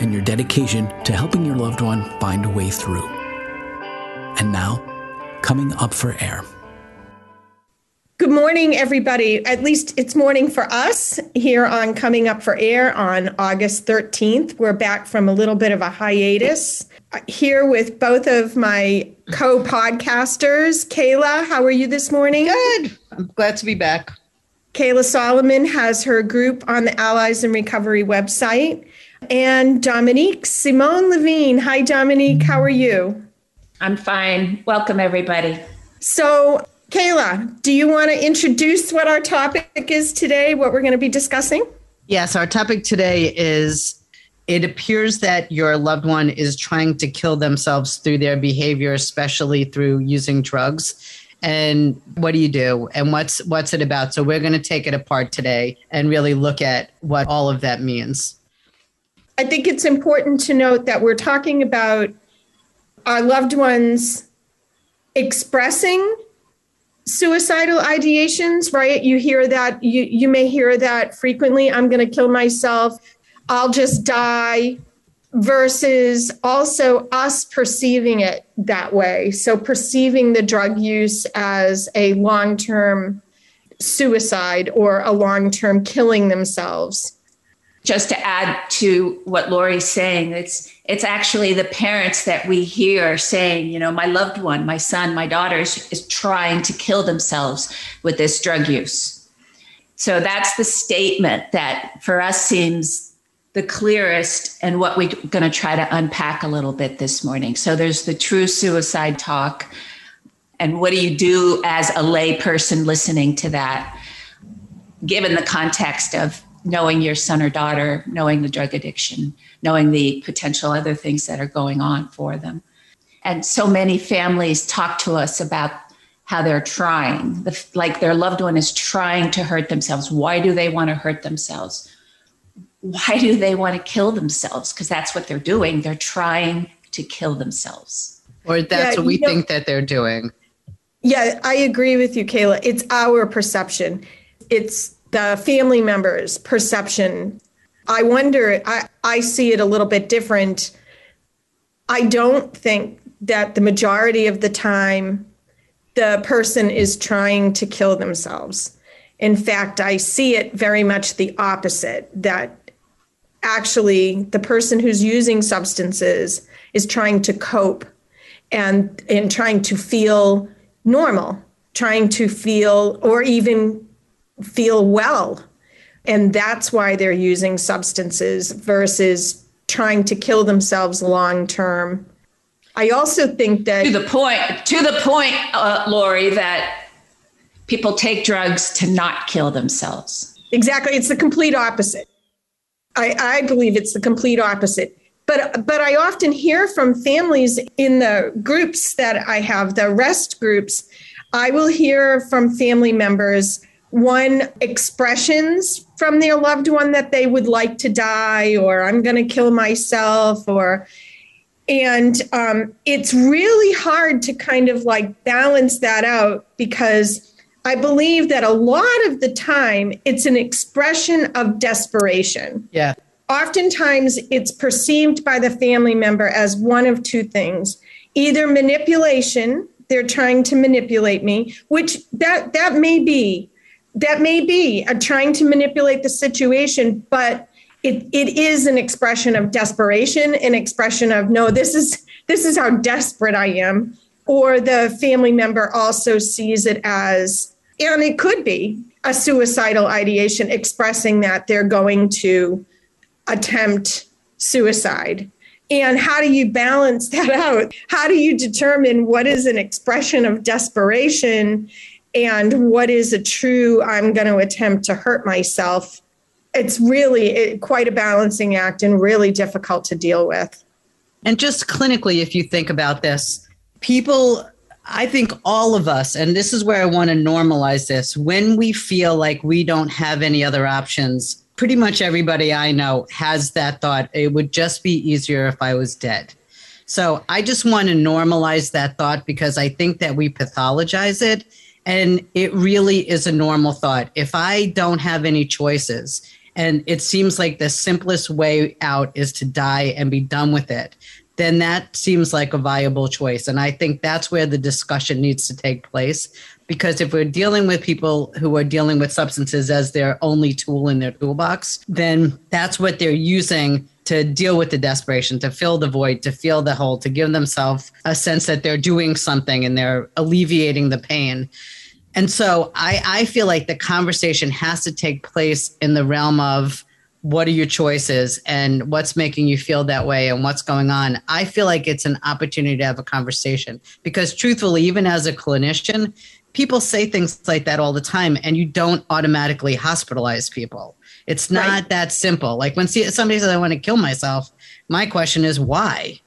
and your dedication to helping your loved one find a way through. And now, coming up for air. Good morning, everybody. At least it's morning for us here on Coming Up for Air on August 13th. We're back from a little bit of a hiatus. Uh, here with both of my co podcasters. Kayla, how are you this morning? Good. I'm glad to be back. Kayla Solomon has her group on the Allies in Recovery website. And Dominique Simone Levine. Hi, Dominique. How are you? I'm fine. Welcome, everybody. So, Kayla, do you want to introduce what our topic is today, what we're going to be discussing? Yes, our topic today is it appears that your loved one is trying to kill themselves through their behavior, especially through using drugs. And what do you do? And what's what's it about? So we're going to take it apart today and really look at what all of that means. I think it's important to note that we're talking about our loved ones expressing suicidal ideations, right? You hear that, you, you may hear that frequently I'm going to kill myself, I'll just die, versus also us perceiving it that way. So, perceiving the drug use as a long term suicide or a long term killing themselves just to add to what Laurie's saying, it's it's actually the parents that we hear saying, you know, my loved one, my son, my daughter is, is trying to kill themselves with this drug use. So that's the statement that for us seems the clearest and what we're going to try to unpack a little bit this morning. So there's the true suicide talk. And what do you do as a lay person listening to that, given the context of knowing your son or daughter, knowing the drug addiction, knowing the potential other things that are going on for them. And so many families talk to us about how they're trying, the, like their loved one is trying to hurt themselves. Why do they want to hurt themselves? Why do they want to kill themselves? Because that's what they're doing. They're trying to kill themselves. Or that's yeah, what we know, think that they're doing. Yeah, I agree with you, Kayla. It's our perception. It's the family members' perception. I wonder, I, I see it a little bit different. I don't think that the majority of the time the person is trying to kill themselves. In fact, I see it very much the opposite that actually the person who's using substances is trying to cope and and trying to feel normal, trying to feel or even feel well. And that's why they're using substances versus trying to kill themselves long term. I also think that to the point, to the point, uh, Laurie, that people take drugs to not kill themselves. Exactly, it's the complete opposite. I, I believe it's the complete opposite. But but I often hear from families in the groups that I have, the rest groups. I will hear from family members one expressions from their loved one that they would like to die or i'm going to kill myself or and um, it's really hard to kind of like balance that out because i believe that a lot of the time it's an expression of desperation. Yeah. Oftentimes it's perceived by the family member as one of two things. Either manipulation they're trying to manipulate me which that that may be that may be a trying to manipulate the situation, but it, it is an expression of desperation, an expression of no, this is this is how desperate I am. Or the family member also sees it as, and it could be a suicidal ideation expressing that they're going to attempt suicide. And how do you balance that out? How do you determine what is an expression of desperation and what is a true i'm going to attempt to hurt myself it's really it, quite a balancing act and really difficult to deal with. And just clinically, if you think about this, people, I think all of us, and this is where I want to normalize this, when we feel like we don't have any other options, pretty much everybody I know has that thought. It would just be easier if I was dead. So I just want to normalize that thought because I think that we pathologize it. And it really is a normal thought. If I don't have any choices, and it seems like the simplest way out is to die and be done with it, then that seems like a viable choice. And I think that's where the discussion needs to take place. Because if we're dealing with people who are dealing with substances as their only tool in their toolbox, then that's what they're using to deal with the desperation, to fill the void, to feel the hole, to give themselves a sense that they're doing something and they're alleviating the pain. And so I, I feel like the conversation has to take place in the realm of what are your choices and what's making you feel that way and what's going on. I feel like it's an opportunity to have a conversation because, truthfully, even as a clinician, people say things like that all the time and you don't automatically hospitalize people. It's not right. that simple. Like when somebody says, I want to kill myself, my question is, why?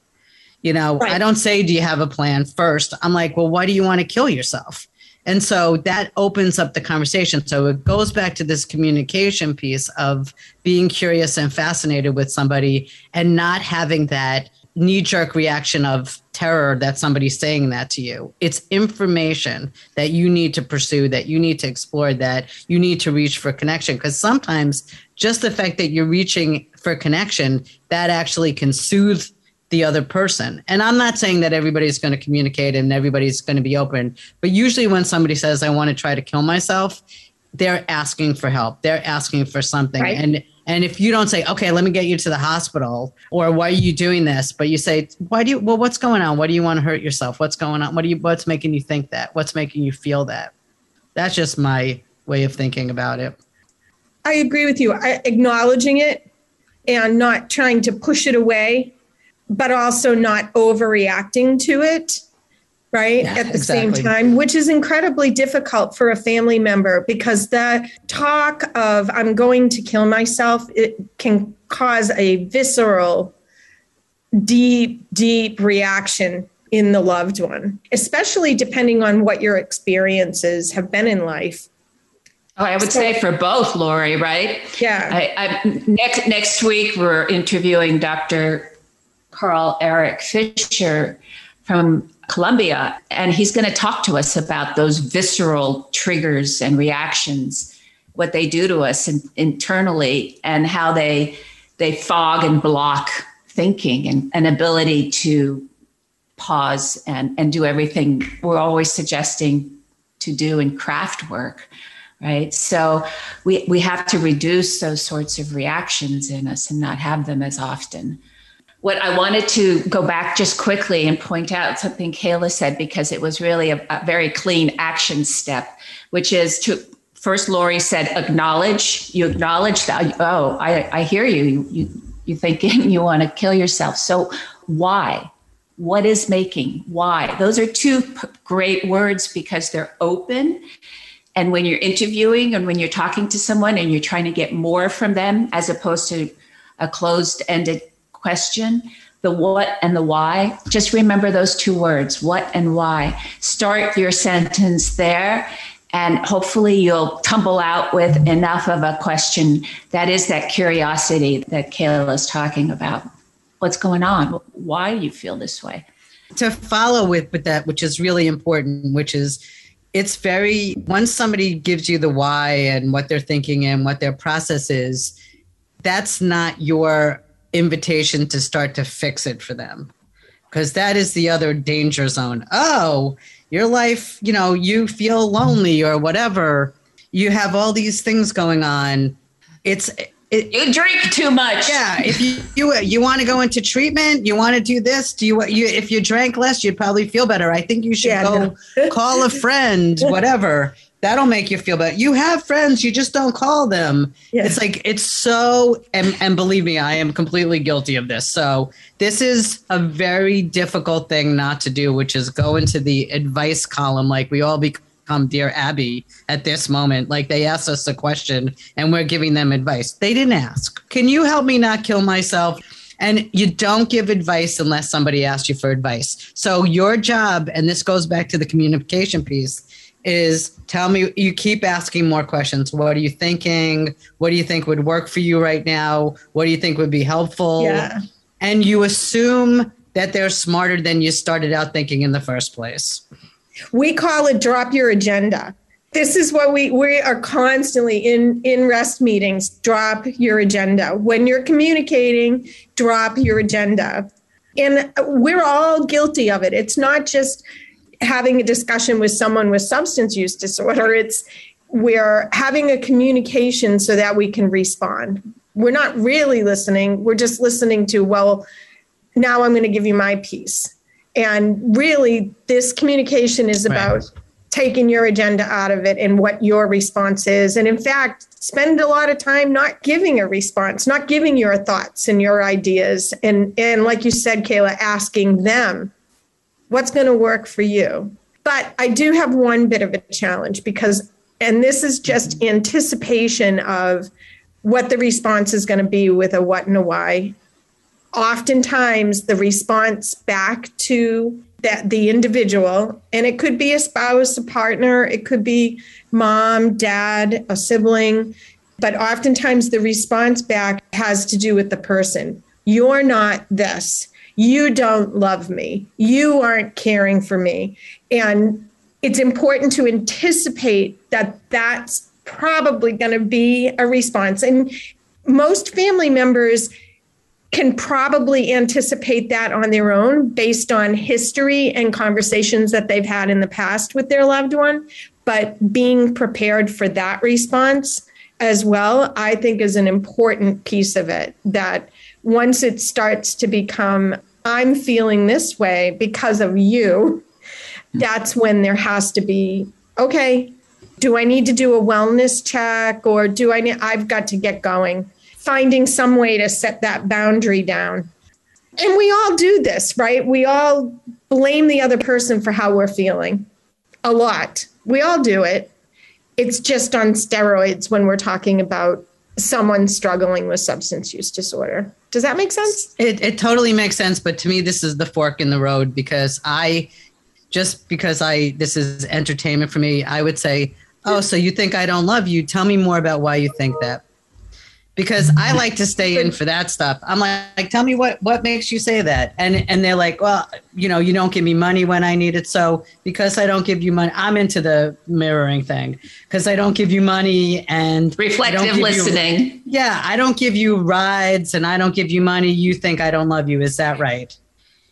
You know, right. I don't say, Do you have a plan first? I'm like, Well, why do you want to kill yourself? And so that opens up the conversation. So it goes back to this communication piece of being curious and fascinated with somebody and not having that knee jerk reaction of terror that somebody's saying that to you. It's information that you need to pursue, that you need to explore, that you need to reach for connection. Because sometimes just the fact that you're reaching for connection, that actually can soothe the other person. And I'm not saying that everybody's going to communicate and everybody's going to be open, but usually when somebody says, I want to try to kill myself, they're asking for help. They're asking for something. Right. And and if you don't say, okay, let me get you to the hospital, or why are you doing this? But you say, why do you well, what's going on? Why do you want to hurt yourself? What's going on? What do you what's making you think that? What's making you feel that? That's just my way of thinking about it. I agree with you. I, acknowledging it and not trying to push it away but also not overreacting to it right yeah, at the exactly. same time which is incredibly difficult for a family member because the talk of i'm going to kill myself it can cause a visceral deep deep reaction in the loved one especially depending on what your experiences have been in life Oh, I would say for both, Laurie, right? Yeah. I, I, next next week we're interviewing Dr. Carl Erik Fisher from Columbia, and he's going to talk to us about those visceral triggers and reactions, what they do to us in, internally, and how they they fog and block thinking and an ability to pause and and do everything we're always suggesting to do in craft work right? So we we have to reduce those sorts of reactions in us and not have them as often what I wanted to go back just quickly and point out something Kayla said because it was really a, a very clean action step, which is to first Laurie said acknowledge. You acknowledge that. Oh, I, I hear you. You you you thinking you want to kill yourself. So why? What is making? Why? Those are two p- great words because they're open. And when you're interviewing and when you're talking to someone and you're trying to get more from them as opposed to a closed ended question, the what and the why, just remember those two words, what and why. Start your sentence there, and hopefully you'll tumble out with enough of a question that is that curiosity that Kayla is talking about. What's going on? Why do you feel this way? To follow with, with that, which is really important, which is it's very once somebody gives you the why and what they're thinking and what their process is, that's not your invitation to start to fix it for them because that is the other danger zone. Oh, your life, you know, you feel lonely or whatever. You have all these things going on. It's it, you drink too much. Yeah, if you you, you want to go into treatment, you want to do this. Do you want you if you drank less, you'd probably feel better. I think you should yeah, go no. call a friend, whatever that'll make you feel better. You have friends, you just don't call them. Yeah. It's like it's so and, and believe me, I am completely guilty of this. So this is a very difficult thing not to do, which is go into the advice column like we all be become Dear Abby at this moment. Like they asked us a question and we're giving them advice. They didn't ask, Can you help me not kill myself? And you don't give advice unless somebody asks you for advice. So your job, and this goes back to the communication piece, is tell me you keep asking more questions. What are you thinking? What do you think would work for you right now? What do you think would be helpful? Yeah. and you assume that they're smarter than you started out thinking in the first place. We call it drop your agenda. This is what we we are constantly in in rest meetings drop your agenda. When you're communicating drop your agenda. And we're all guilty of it. It's not just having a discussion with someone with substance use disorder it's we're having a communication so that we can respond. We're not really listening we're just listening to well now i'm going to give you my piece. And really this communication is about Right. taking your agenda out of it and what your response is. And in fact spend a lot of time not giving a response not giving your thoughts and your ideas and and like you said kayla asking them what's going to work for you. But i do have one bit of a challenge because and this is just anticipation of what the response is going to be with a what and a why. Oftentimes the response back to that the individual and it could be a spouse a partner it could be mom dad a sibling but oftentimes the response back has to do with the person. You're not this you don't love me you aren't caring for me and it's important to anticipate that that's probably going to be a response and most family members can probably anticipate that on their own based on history and conversations that they've had in the past with their loved one. But being prepared for that response as well, I think is an important piece of it. That once it starts to become, I'm feeling this way because of you, that's when there has to be, okay, do I need to do a wellness check or do I need, I've got to get going finding some way to set that boundary down. And we all do this, right? We all blame the other person for how we're feeling a lot. We all do it. It's just on steroids when we're talking about someone struggling with substance use disorder. Does that make sense? It, it totally makes sense, but to me, this is the fork in the road because I, just because I, this is entertainment for me, I would say, oh, so you think I don't love you? Tell me more about why you think that. Because I like to stay in for that stuff. I'm like, like, tell me what what makes you say that, and and they're like, well, you know, you don't give me money when I need it, so because I don't give you money, I'm into the mirroring thing because I don't give you money and Reflective give you- listening. yeah, I don't give you rides and I don't give you money. You think I don't love you. Is that right?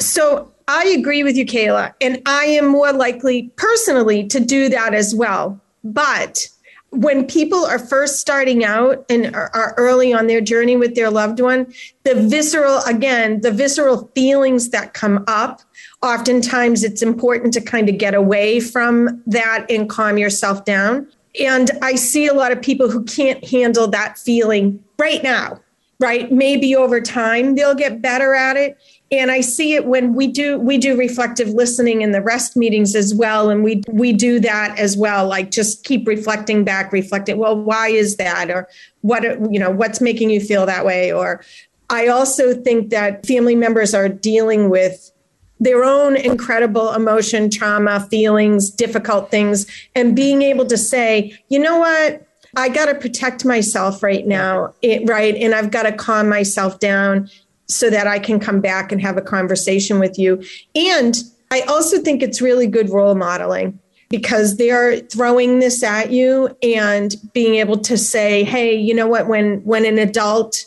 So I agree with you, Kayla, and I am more likely personally to do that as well. But when people are first starting out and are, early on their journey with their loved one, the visceral, again, the visceral feelings that come up, oftentimes it's important to kind of get away from that and calm yourself down. And I see a lot of people who can't handle that feeling right now, right? Maybe over time they'll get better at it. And i see it when we do we do reflective listening in the rest meetings as well. And we we do that as well like just keep reflecting back reflecting well why is that? Or what you know what's making you feel that way? Or i also think that family members are dealing with their own incredible emotion trauma feelings difficult things. And being able to say you know what I got to protect myself right now, it, right? And I've got to calm myself down so that I can come back and have a conversation with you. And I also think it's really good role modeling because they're throwing this at you and being able to say, "Hey, you know what? When when an adult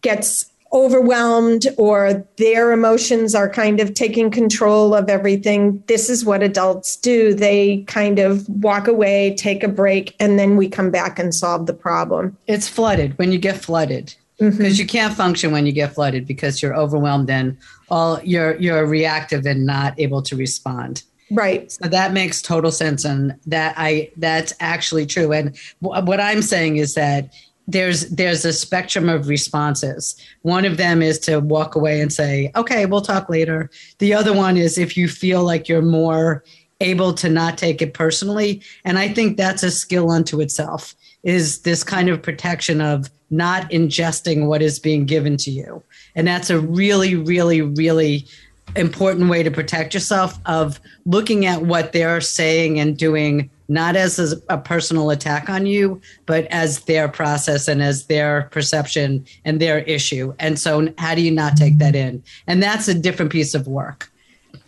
gets overwhelmed or their emotions are kind of taking control of everything, this is what adults do. They kind of walk away, take a break, and then we come back and solve the problem." It's flooded when you get flooded mm-hmm. because you can't function when you get flooded because you're overwhelmed and all you're you're reactive and not able to respond. Right. So that makes total sense, and that I that's actually true. And wh- what I'm saying is that there's there's a spectrum of responses. One of them is to walk away and say, "Okay, we'll talk later." The other one is if you feel like you're more able to not take it personally. And I think that's a skill unto itself is this kind of protection of not ingesting what is being given to you. And that's a really, really, really important way to protect yourself of looking at what they're saying and doing not as a personal attack on you but as their process and as their perception and their issue. And so how do you not take that in? And that's a different piece of work.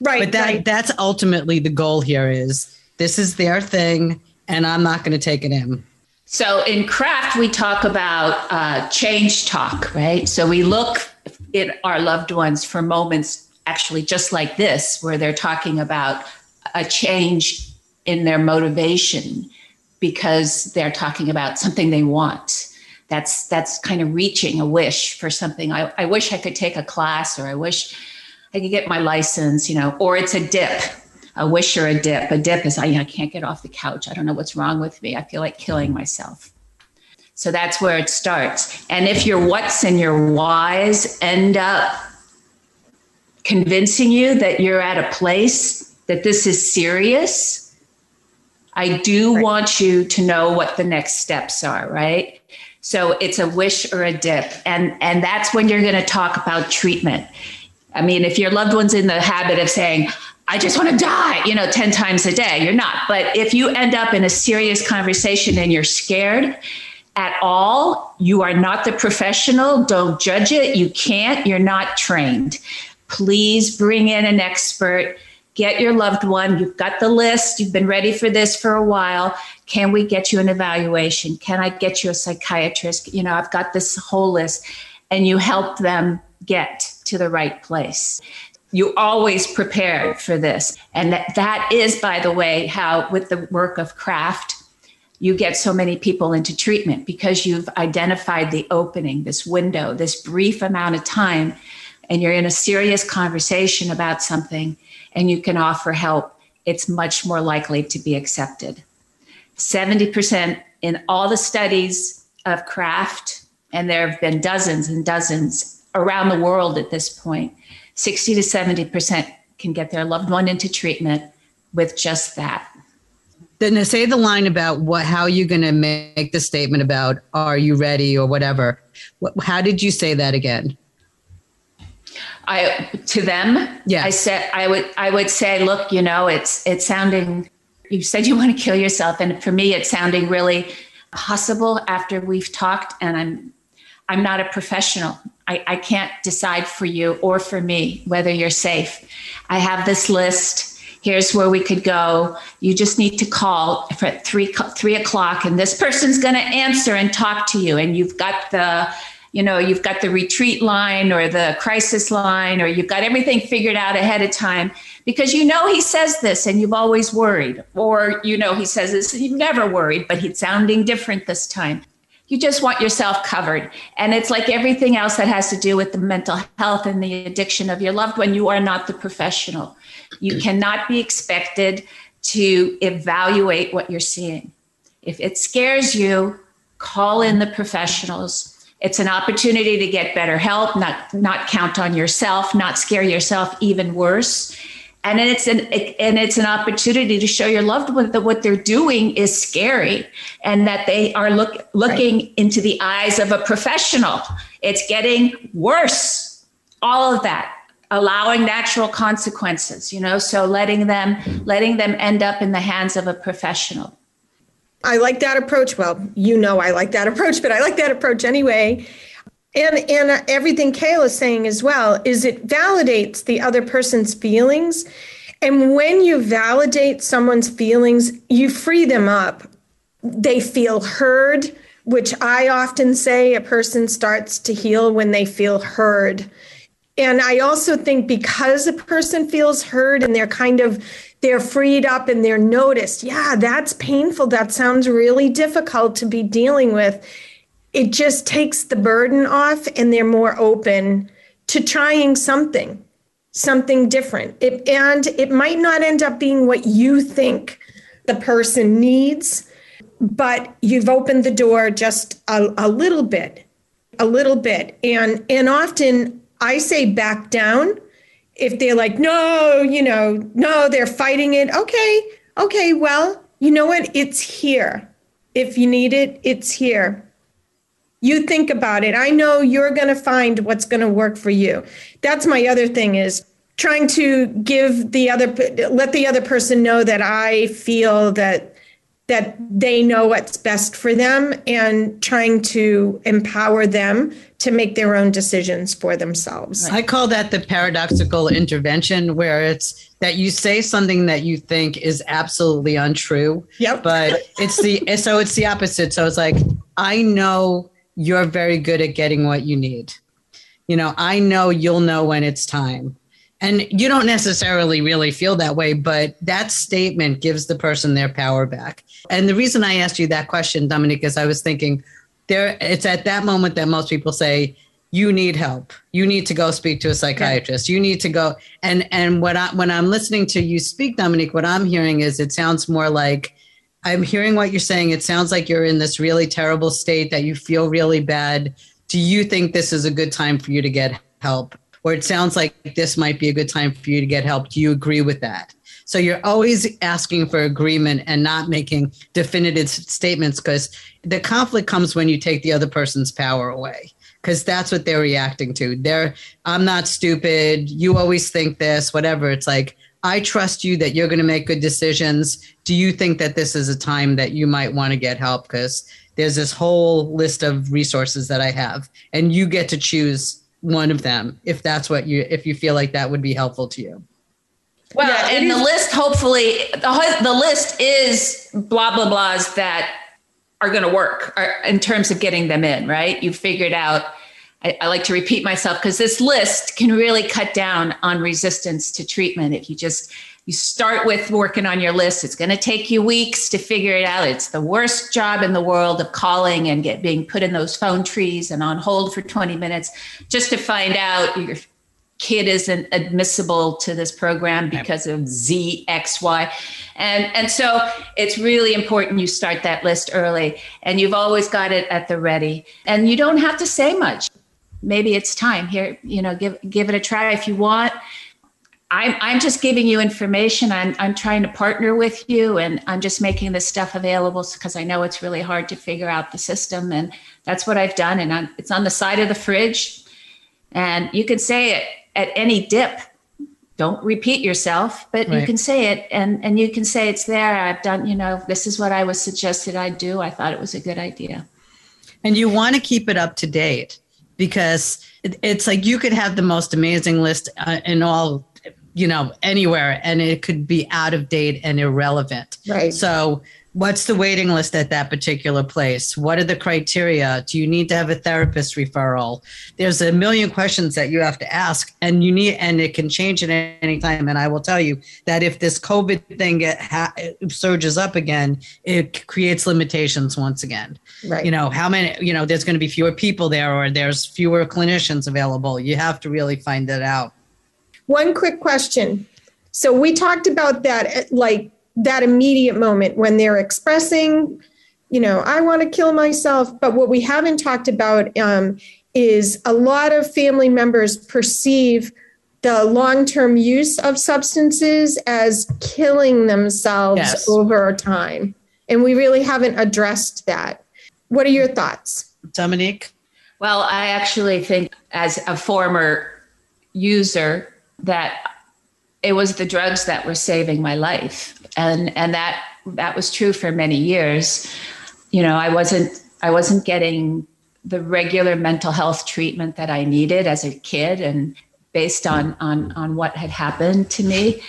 Right but that right. that's ultimately the goal here is this is their thing and i'm not going to take it in. So in craft we talk about uh, change talk right? So we look at our loved ones for moments actually just like this, where they're talking about a change in their motivation because they're talking about something they want. That's that's kind of reaching a wish for something. I, I wish I could take a class, or I wish I could get my license, you know, or it's a dip, a wish or a dip. A dip is I, I can't get off the couch. I don't know what's wrong with me. I feel like killing myself. So that's where it starts. And if your what's and your whys end up convincing you that you're at a place that this is serious, I do right. want you to know what the next steps are, right? So it's a wish or a dip. And and that's when you're going to talk about treatment. I mean, if your loved one's in the habit of saying, I just want to die, you know, 10 times a day, you're not. But if you end up in a serious conversation and you're scared at all, you are not the professional. Don't judge it. You can't. You're not trained please bring in an expert. Get your loved one. You've got the list. You've been ready for this for a while. Can we get you an evaluation? Can i get you a psychiatrist? You know i've got this whole list. And you help them get to the right place. You always prepared for this. And that, that is by the way how with the work of craft you get so many people into treatment because you've identified the opening this window this brief amount of time and you're in a serious conversation about something and you can offer help, it's much more likely to be accepted. 70% in all the studies of craft, and there have been dozens and dozens around the world at this point, 60 to 70% can get their loved one into treatment with just that. Then to say the line about what, how are you going to make the statement about, are you ready or whatever. How did you say that again? I to them, yeah. I said I would I would say, look, you know, it's it's sounding. You said you want to kill yourself, and for me, it's sounding really possible after we've talked. And I'm I'm not a professional. I, I can't decide for you or for me whether you're safe. I have this list. Here's where we could go. You just need to call for three three o'clock, and this person's going to answer and talk to you. And you've got the you know you've got the retreat line or the crisis line or you've got everything figured out ahead of time because you know he says this and you've always worried. Or you know he says this you've never worried but he's sounding different this time. You just want yourself covered. And it's like everything else that has to do with the mental health and the addiction of your loved one. You are not the professional. You cannot be expected to evaluate what you're seeing. If it scares you call in the professionals it's an opportunity to get better help, not not count on yourself, not scare yourself even worse. And it's an and it's an opportunity to show your loved one that what they're doing is scary and that they are look, looking right. into the eyes of a professional. It's getting worse. All of that allowing natural consequences you know so letting them letting them end up in the hands of a professional I like that approach. Well, you know, I like that approach, but I like that approach anyway. And and everything Kayla's saying as well is it validates the other person's feelings. And when you validate someone's feelings, you free them up. They feel heard, which I often say a person starts to heal when they feel heard. And I also think because a person feels heard and they're kind of they're freed up and they're noticed. Yeah, that's painful. That sounds really difficult to be dealing with. It just takes the burden off and they're more open to trying something, something different. It, and it might not end up being what you think the person needs, but you've opened the door just a, a little bit, a little bit. And, and often I say back down if they're like, no, you know, no, they're fighting it. Okay, okay, well, you know what? It's here. If you need it, it's here. You think about it. I know you're going to find what's going to work for you. That's my other thing is trying to give the other let the other person know that I feel that that they know what's best for them and trying to empower them to make their own decisions for themselves. I call that the paradoxical intervention, where it's that you say something that you think is absolutely untrue. Yep. But it's the so it's the opposite. So it's like, I know you're very good at getting what you need. You know, I know you'll know when it's time. And you don't necessarily really feel that way, but that statement gives the person their power back. And the reason I asked you that question, Dominique, is I was thinking there it's at that moment that most people say, you need help. You need to go speak to a psychiatrist. You need to go and and what I when I'm listening to you speak, Dominique, what I'm hearing is it sounds more like I'm hearing what you're saying. It sounds like you're in this really terrible state that you feel really bad. Do you think this is a good time for you to get help? It sounds like this might be a good time for you to get help. Do you agree with that? So you're always asking for agreement and not making definitive statements because the conflict comes when you take the other person's power away because that's what they're reacting to. They're, I'm not stupid. You always think this, whatever. It's like, I trust you that you're going to make good decisions. Do you think that this is a time that you might want to get help? Because there's this whole list of resources that I have, and you get to choose one of them if that's what you if you feel like that would be helpful to you. Well yeah, and the list hopefully the, the list is blah blah blahs that are going to work in terms of getting them in right? You figured out I, I like to repeat myself because this list can really cut down on resistance to treatment if you just you start with working on your list. It's going to take you weeks to figure it out. It's the worst job in the world of calling and get being put in those phone trees and on hold for 20 minutes just to find out your kid isn't admissible to this program because of Z, X, Y. And, and so it's really important you start that list early and you've always got it at the ready. And you don't have to say much. Maybe it's time here, you know, give give it a try if you want I'm, I'm just giving you information. I'm, I'm trying to partner with you and I'm just making this stuff available because I know it's really hard to figure out the system. And that's what I've done. And I'm, it's on the side of the fridge. And you can say it at any dip. Don't repeat yourself, but right. you can say it and, and you can say it's there. I've done, you know, this is what I was suggested I do. I thought it was a good idea. And you want to keep it up to date because it's like you could have the most amazing list uh, in all you know, anywhere and it could be out of date and irrelevant. Right. So, what's the waiting list at that particular place? What are the criteria? Do you need to have a therapist referral? There's a million questions that you have to ask, and you need, and it can change at any time. And I will tell you that if this COVID thing get, ha, surges up again, it creates limitations once again. Right. You know, how many, you know, there's going to be fewer people there or there's fewer clinicians available. You have to really find that out. One quick question. So we talked about that, like that immediate moment when they're expressing, you know, I want to kill myself. But what we haven't talked about um, is a lot of family members perceive the long term use of substances as killing themselves yes. over time. And we really haven't addressed that. What are your thoughts? Dominique? Well, I actually think, as a former user, that it was the drugs that were saving my life. And and that that was true for many years. You know i wasn't i wasn't getting the regular mental health treatment that i needed as a kid and based on on on what had happened to me.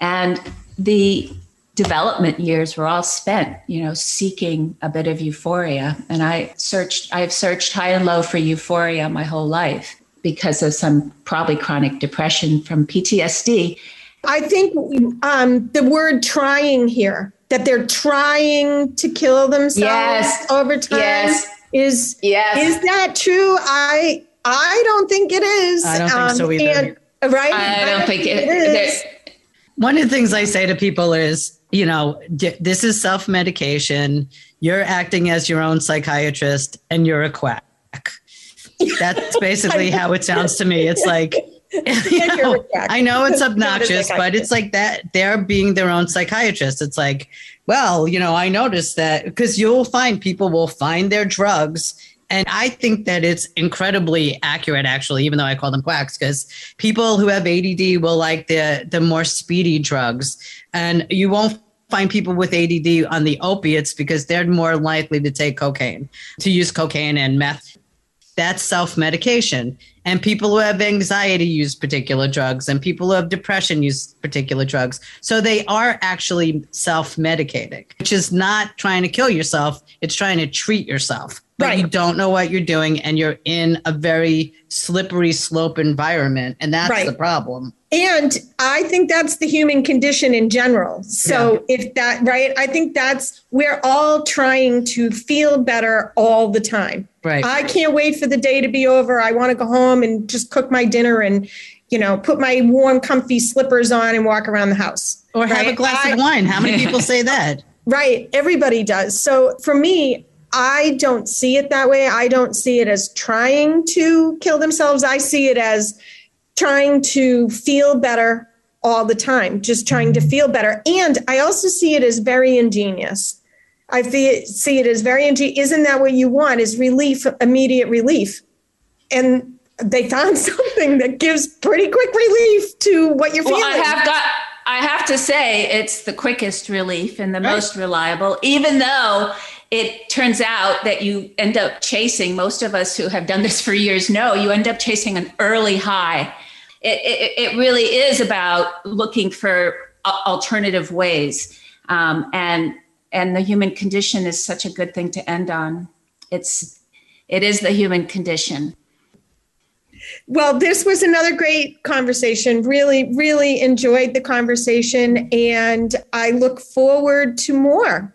And the development years were all spent you know seeking a bit of euphoria. And i searched i've searched high and low for euphoria my whole life because of some probably chronic depression from PTSD. I think um, the word trying here, that they're trying to kill themselves yes. over time yes. is yes. is that true? I I don't think it is. I don't think um, so either. And, right? I don't, I think, think, it, it is. One of the things I say to people is, you know, this is self medication. You're acting as your own psychiatrist and you're a quack. That's basically how it sounds to me. It's like I know it's obnoxious, but it's like that. They're being their own psychiatrist. It's like, well, you know, I noticed that because you'll find people will find their drugs. And I think that it's incredibly accurate, actually, even though I call them quacks, because people who have ADD will like the the more speedy drugs, and you won't find people with ADD on the opiates because they're more likely to take cocaine, to use cocaine and meth. That's self medication. And people who have anxiety use particular drugs, and people who have depression use particular drugs. So they are actually self medicating, which is not trying to kill yourself, it's trying to treat yourself. But right. you don't know what you're doing, and you're in a very slippery slope environment. And that's right. the problem. And I think that's the human condition in general. So yeah. if that, right, I think that's, we're all trying to feel better all the time. Right. I can't wait for the day to be over. I want to go home and just cook my dinner and, you know, put my warm, comfy slippers on and walk around the house. Or right? have a glass I, of wine. How many people say that? Right. Everybody does. So for me, I don't see it that way. I don't see it as trying to kill themselves. I see it as, trying to feel better all the time, just trying to feel better. And I also see it as very ingenious. I see it as very ingenious. Isn't that what you want? Is relief, immediate relief? And they found something that gives pretty quick relief to what you're well, feeling. I have got. I have to say, it's the quickest relief and the right. most reliable, even though it turns out that you end up chasing most of us who have done this for years know you end up chasing an early high it, it, it really is about looking for alternative ways. Um, and and the human condition is such a good thing to end on. It's it is the human condition. Well, this was another great conversation. Really, really enjoyed the conversation, and I look forward to more.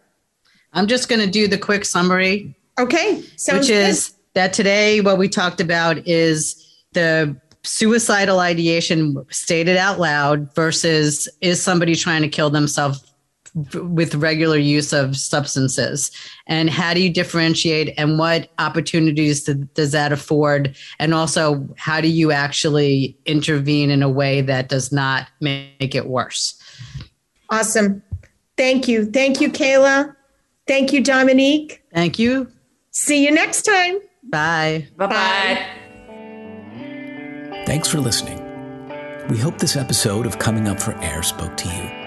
I'm just going to do the quick summary. Okay, which is that today what we talked about is the suicidal ideation stated out loud versus is somebody trying to kill themselves with regular use of substances? And how do you differentiate and what opportunities does that afford? And also how do you actually intervene in a way that does not make it worse? Awesome. Thank you. Thank you kayla. Thank you dominique. Thank you. See you next time. Bye. Bye bye. Thanks for listening. We hope this episode of Coming Up for Air spoke to you.